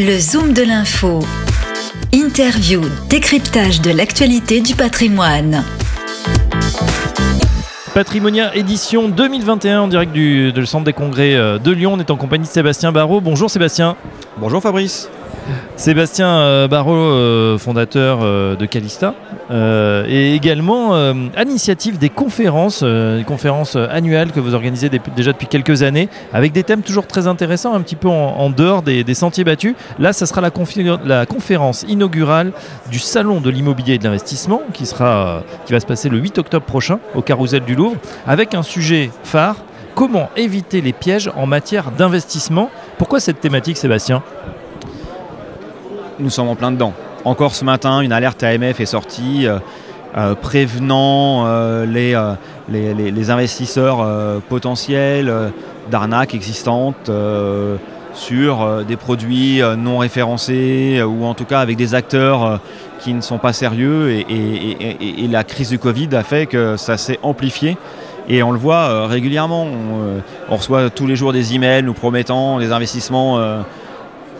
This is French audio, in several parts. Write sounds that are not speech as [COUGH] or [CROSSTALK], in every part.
Le Zoom de l'info. Interview, décryptage de l'actualité du patrimoine. Patrimonia édition 2021 en direct du, Centre des Congrès euh, de Lyon. On est en compagnie de Sébastien Barrault. Bonjour Sébastien. Bonjour Fabrice. Sébastien euh, Barrault, euh, fondateur de Calista, euh, et également euh, à l'initiative des conférences, euh, des conférences annuelles que vous organisez dé- déjà depuis quelques années, avec des thèmes toujours très intéressants, un petit peu en, dehors des, sentiers battus. Là, ça sera la, conférence inaugurale du Salon de l'immobilier et de l'investissement, qui, qui va se passer le 8 octobre prochain au Carousel du Louvre, avec un sujet phare, comment éviter les pièges en matière d'investissement. Pourquoi cette thématique, Sébastien? Nous sommes en plein dedans. Encore ce matin, une alerte AMF est sortie euh, euh, prévenant euh, les, investisseurs potentiels d'arnaques existantes sur des produits non référencés ou en tout cas avec des acteurs qui ne sont pas sérieux et, la crise du Covid a fait que ça s'est amplifié. Et on le voit régulièrement. On, reçoit tous les jours des emails nous promettant des investissements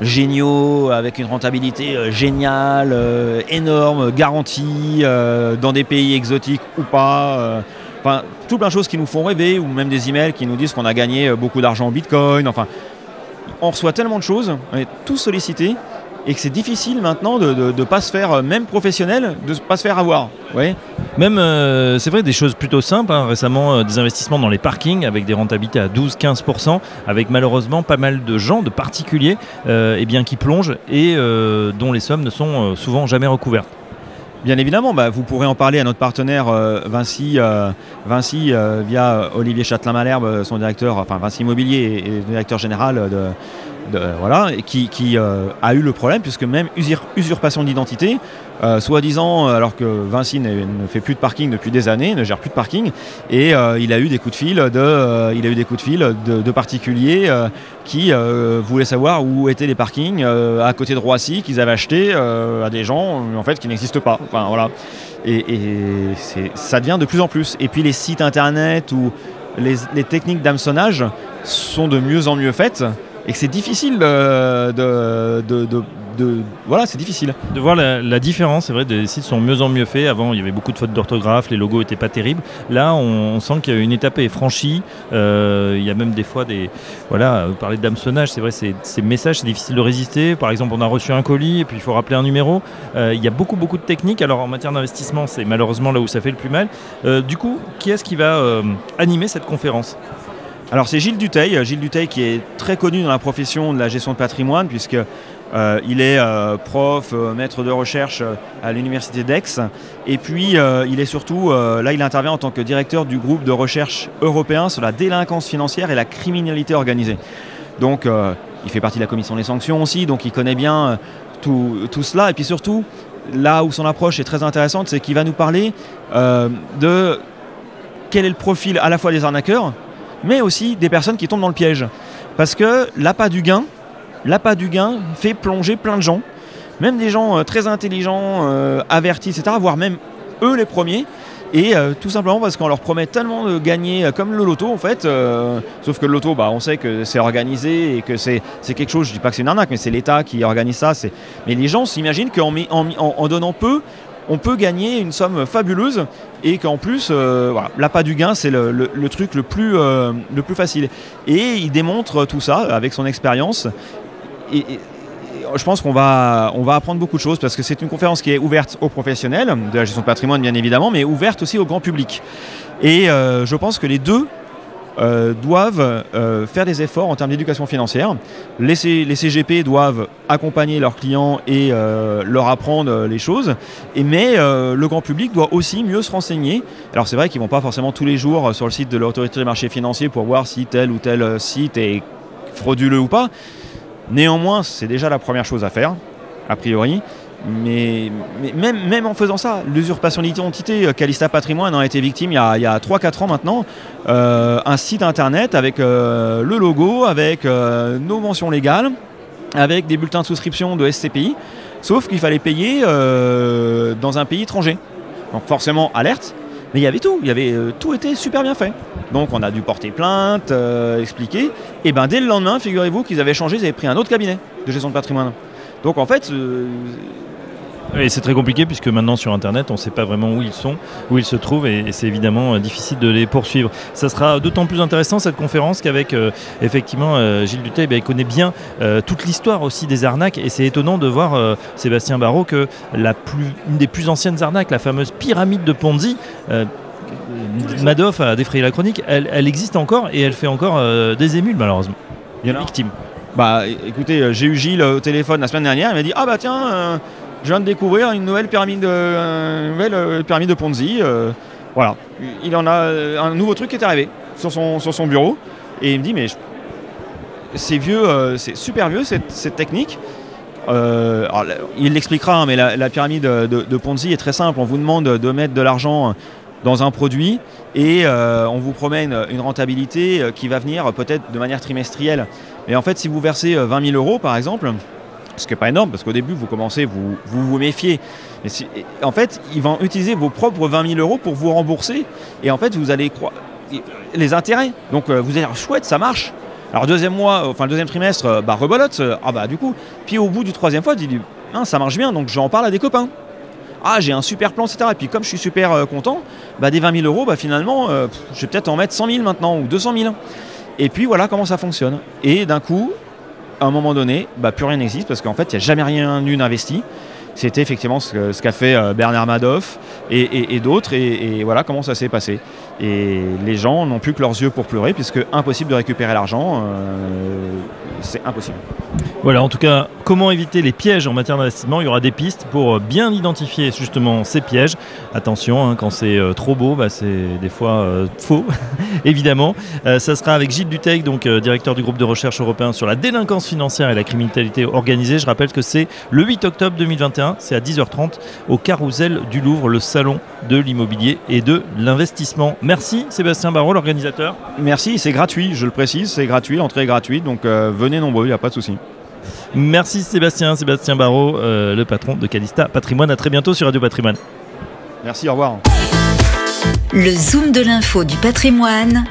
géniaux, avec une rentabilité euh, géniale, euh, énorme, garantie, euh, dans des pays exotiques ou pas. Enfin, tout plein de choses qui nous font rêver, ou même des emails qui nous disent qu'on a gagné beaucoup d'argent en bitcoin. Enfin, on reçoit tellement de choses, on est tous sollicités, et que c'est difficile maintenant de ne pas se faire, euh, même professionnel, de ne pas se faire avoir. Voyez Même, euh, c'est vrai, des choses plutôt simples. hein. Récemment, euh, des investissements dans les parkings avec des rentabilités à 12-15%, avec malheureusement pas mal de gens, de particuliers, euh, eh bien, qui plongent et dont les sommes ne sont souvent jamais recouvertes. Bien évidemment, bah, vous pourrez en parler à notre partenaire euh, Vinci, euh, Vinci euh, via Olivier Châtelain-Malherbe, son directeur, enfin Vinci Immobilier et, et directeur général de, de- voilà, qui, euh, a eu le problème puisque même usur- usurpation d'identité, euh, soi-disant, euh, alors que Vinci ne fait plus de parking depuis des années, ne gère plus de parking, et euh, il a eu des coups de fil de, euh, particuliers euh, qui euh, voulaient savoir où étaient les parkings euh, à côté de Roissy qu'ils avaient achetés euh, à des gens euh, en fait qui n'existent pas. Et, ça devient de plus en plus. Et puis les sites internet ou les, les techniques d'hameçonnage sont de mieux en mieux faites et que c'est difficile de, de- voilà c'est difficile. De voir la, différence, c'est vrai, des sites sont mieux en mieux faits. Avant, il y avait beaucoup de fautes d'orthographe, les logos n'étaient pas terribles. Là, on, sent qu'une étape est franchie. Euh, il y a même des fois des. Voilà, vous parlez d'hameçonnage, c'est vrai, ces messages, c'est difficile de résister. Par exemple, on a reçu un colis et puis il faut rappeler un numéro. Euh, il y a beaucoup, beaucoup de techniques. Alors, en matière d'investissement, c'est malheureusement là où ça fait le plus mal. Euh, du coup, qui est-ce qui va euh, animer cette conférence? Alors c'est Gilles Duteil, Gilles Duteil qui est très connu dans la profession de la gestion de patrimoine puisque euh, il est euh, prof, euh, maître de recherche euh, à l'université d'Aix et puis euh, il est surtout, euh, là il intervient en tant que directeur du groupe de recherche européen sur la délinquance financière et la criminalité organisée. Donc euh, il fait partie de la commission des sanctions aussi, donc il connaît bien euh, tout, tout cela et puis surtout là où son approche est très intéressante, c'est qu'il va nous parler euh, de quel est le profil à la fois des arnaqueurs mais aussi des personnes qui tombent dans le piège. Parce que l'appât du gain, l'appât du gain fait plonger plein de gens, même des gens euh, très intelligents, euh, avertis, etc., voire même eux les premiers. Et euh, tout simplement parce qu'on leur promet tellement de gagner, comme le loto en fait, sauf que le loto, bah, on sait que c'est organisé et que c'est quelque chose, je dis pas que c'est une arnaque, mais c'est l'État qui organise ça. Mais les gens s'imaginent qu'en en donnant peu, on peut gagner une somme fabuleuse et qu'en plus, euh, l'appât du gain, c'est le, truc le plus, euh, le plus facile. Et il démontre tout ça avec son expérience. Et je pense qu'on va, on va apprendre beaucoup de choses parce que c'est une conférence qui est ouverte aux professionnels, de la gestion de patrimoine bien évidemment, mais ouverte aussi au grand public. Et euh, je pense que les deux euh, doivent euh, faire des efforts en termes d'éducation financière. Les, CGP doivent accompagner leurs clients et euh, leur apprendre les choses. Mais le grand public doit aussi mieux se renseigner. Alors c'est vrai qu'ils ne vont pas forcément tous les jours sur le site de l'autorité des marchés financiers pour voir si tel ou tel site est frauduleux ou pas. Néanmoins, c'est déjà la première chose à faire, a priori. Mais, même, en faisant ça, l'usurpation d'identité, euh, Calista Patrimoine en a été victime il y a, il y a 3-4 ans maintenant. Euh, un site internet avec euh, le logo, avec nos mentions légales, avec des bulletins de souscription de SCPI, sauf qu'il fallait payer dans un pays étranger. Donc forcément, alerte, mais il y avait tout, y avait, tout était super bien fait. Donc on a dû porter plainte, expliquer, et ben dès le lendemain, figurez-vous qu'ils avaient changé, ils avaient pris un autre cabinet de gestion de patrimoine. Donc en fait, Et c'est très compliqué puisque maintenant sur Internet, on ne sait pas vraiment où ils sont, où ils se trouvent et, et c'est évidemment euh, difficile de les poursuivre. Ça sera d'autant plus intéressant cette conférence qu'avec euh, effectivement euh, Gilles Duteil, ben, il connaît bien euh, toute l'histoire aussi des arnaques et c'est étonnant de voir Sébastien Barrault que la plus, une des plus anciennes arnaques, la fameuse pyramide de Ponzi, Madoff a défrayé la chronique, elle, elle existe encore et elle fait encore des émules malheureusement. il y en a. Victime. Bah écoutez, j'ai eu Gilles au téléphone la semaine dernière, il m'a dit Ah bah tiens, je viens de découvrir une nouvelle pyramide de, euh, euh, de Ponzi. euh, voilà, il en a un nouveau truc qui est arrivé sur son, sur son bureau. Et il me dit Mais c'est vieux, c'est super vieux cette, technique. Alors, il l'expliquera, hein, mais la, pyramide de, Ponzi est très simple. On vous demande de mettre de l'argent dans un produit et on vous promet une, une rentabilité qui va venir peut-être de manière trimestrielle. Mais en fait, si vous versez euh, 20 000 euros, par exemple, ce qui n'est pas énorme, parce qu'au début, vous commencez, vous vous, vous méfiez. Mais en fait, ils vont utiliser vos propres 20 000 euros pour vous rembourser. Et en fait, vous allez croire les intérêts. Donc, euh, vous allez dire, chouette, ça marche. Alors, deuxième mois, euh, enfin, deuxième trimestre, euh, bah, rebolote. Ah, bah, du coup. Puis, au bout du troisième fois, tu dis, Hein, ça marche bien, donc j'en parle à des copains. Ah, j'ai un super plan, etc. Et puis, comme je suis super content, bah, des 20 000 euros, bah, finalement, je vais peut-être en mettre 100 000 maintenant ou 200 000. Et puis, voilà comment ça fonctionne. Et d'un coup, à un moment donné, bah, plus rien n'existe parce qu'en fait, il n'y a jamais rien eu d'investi. C'était effectivement ce qu'a fait euh, Bernard Madoff et, d'autres. Et, et voilà comment ça s'est passé. Et les gens n'ont plus que leurs yeux pour pleurer puisque impossible de récupérer l'argent. euh, c'est impossible. Voilà, en tout cas, comment éviter les pièges en matière d'investissement? Il y aura des pistes pour euh, bien identifier justement ces pièges. Attention, hein, quand c'est euh, trop beau, bah, c'est des fois euh, faux, [LAUGHS] évidemment. Ça sera avec Gilles Duteil, donc directeur du groupe de recherche européen sur la délinquance financière et la criminalité organisée. Je rappelle que c'est le 8 octobre 2021, c'est à 10h30 au Carousel du Louvre, le salon de l'immobilier et de l'investissement. Merci Sébastien Barrault, l'organisateur. Merci, c'est gratuit, je le précise, c'est gratuit, l'entrée est gratuite, donc venez nombreux, il n'y a pas de souci. Merci Sébastien, Sébastien Barrault, euh, le patron de Calista Patrimoine. À très bientôt sur Radio Patrimoine. Merci, au revoir. Le Zoom de l'info du patrimoine,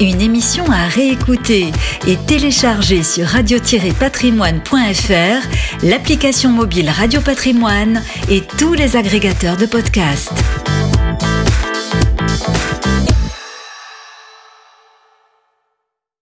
une émission à réécouter et télécharger sur radio-patrimoine.fr, l'application mobile Radio Patrimoine et tous les agrégateurs de podcasts.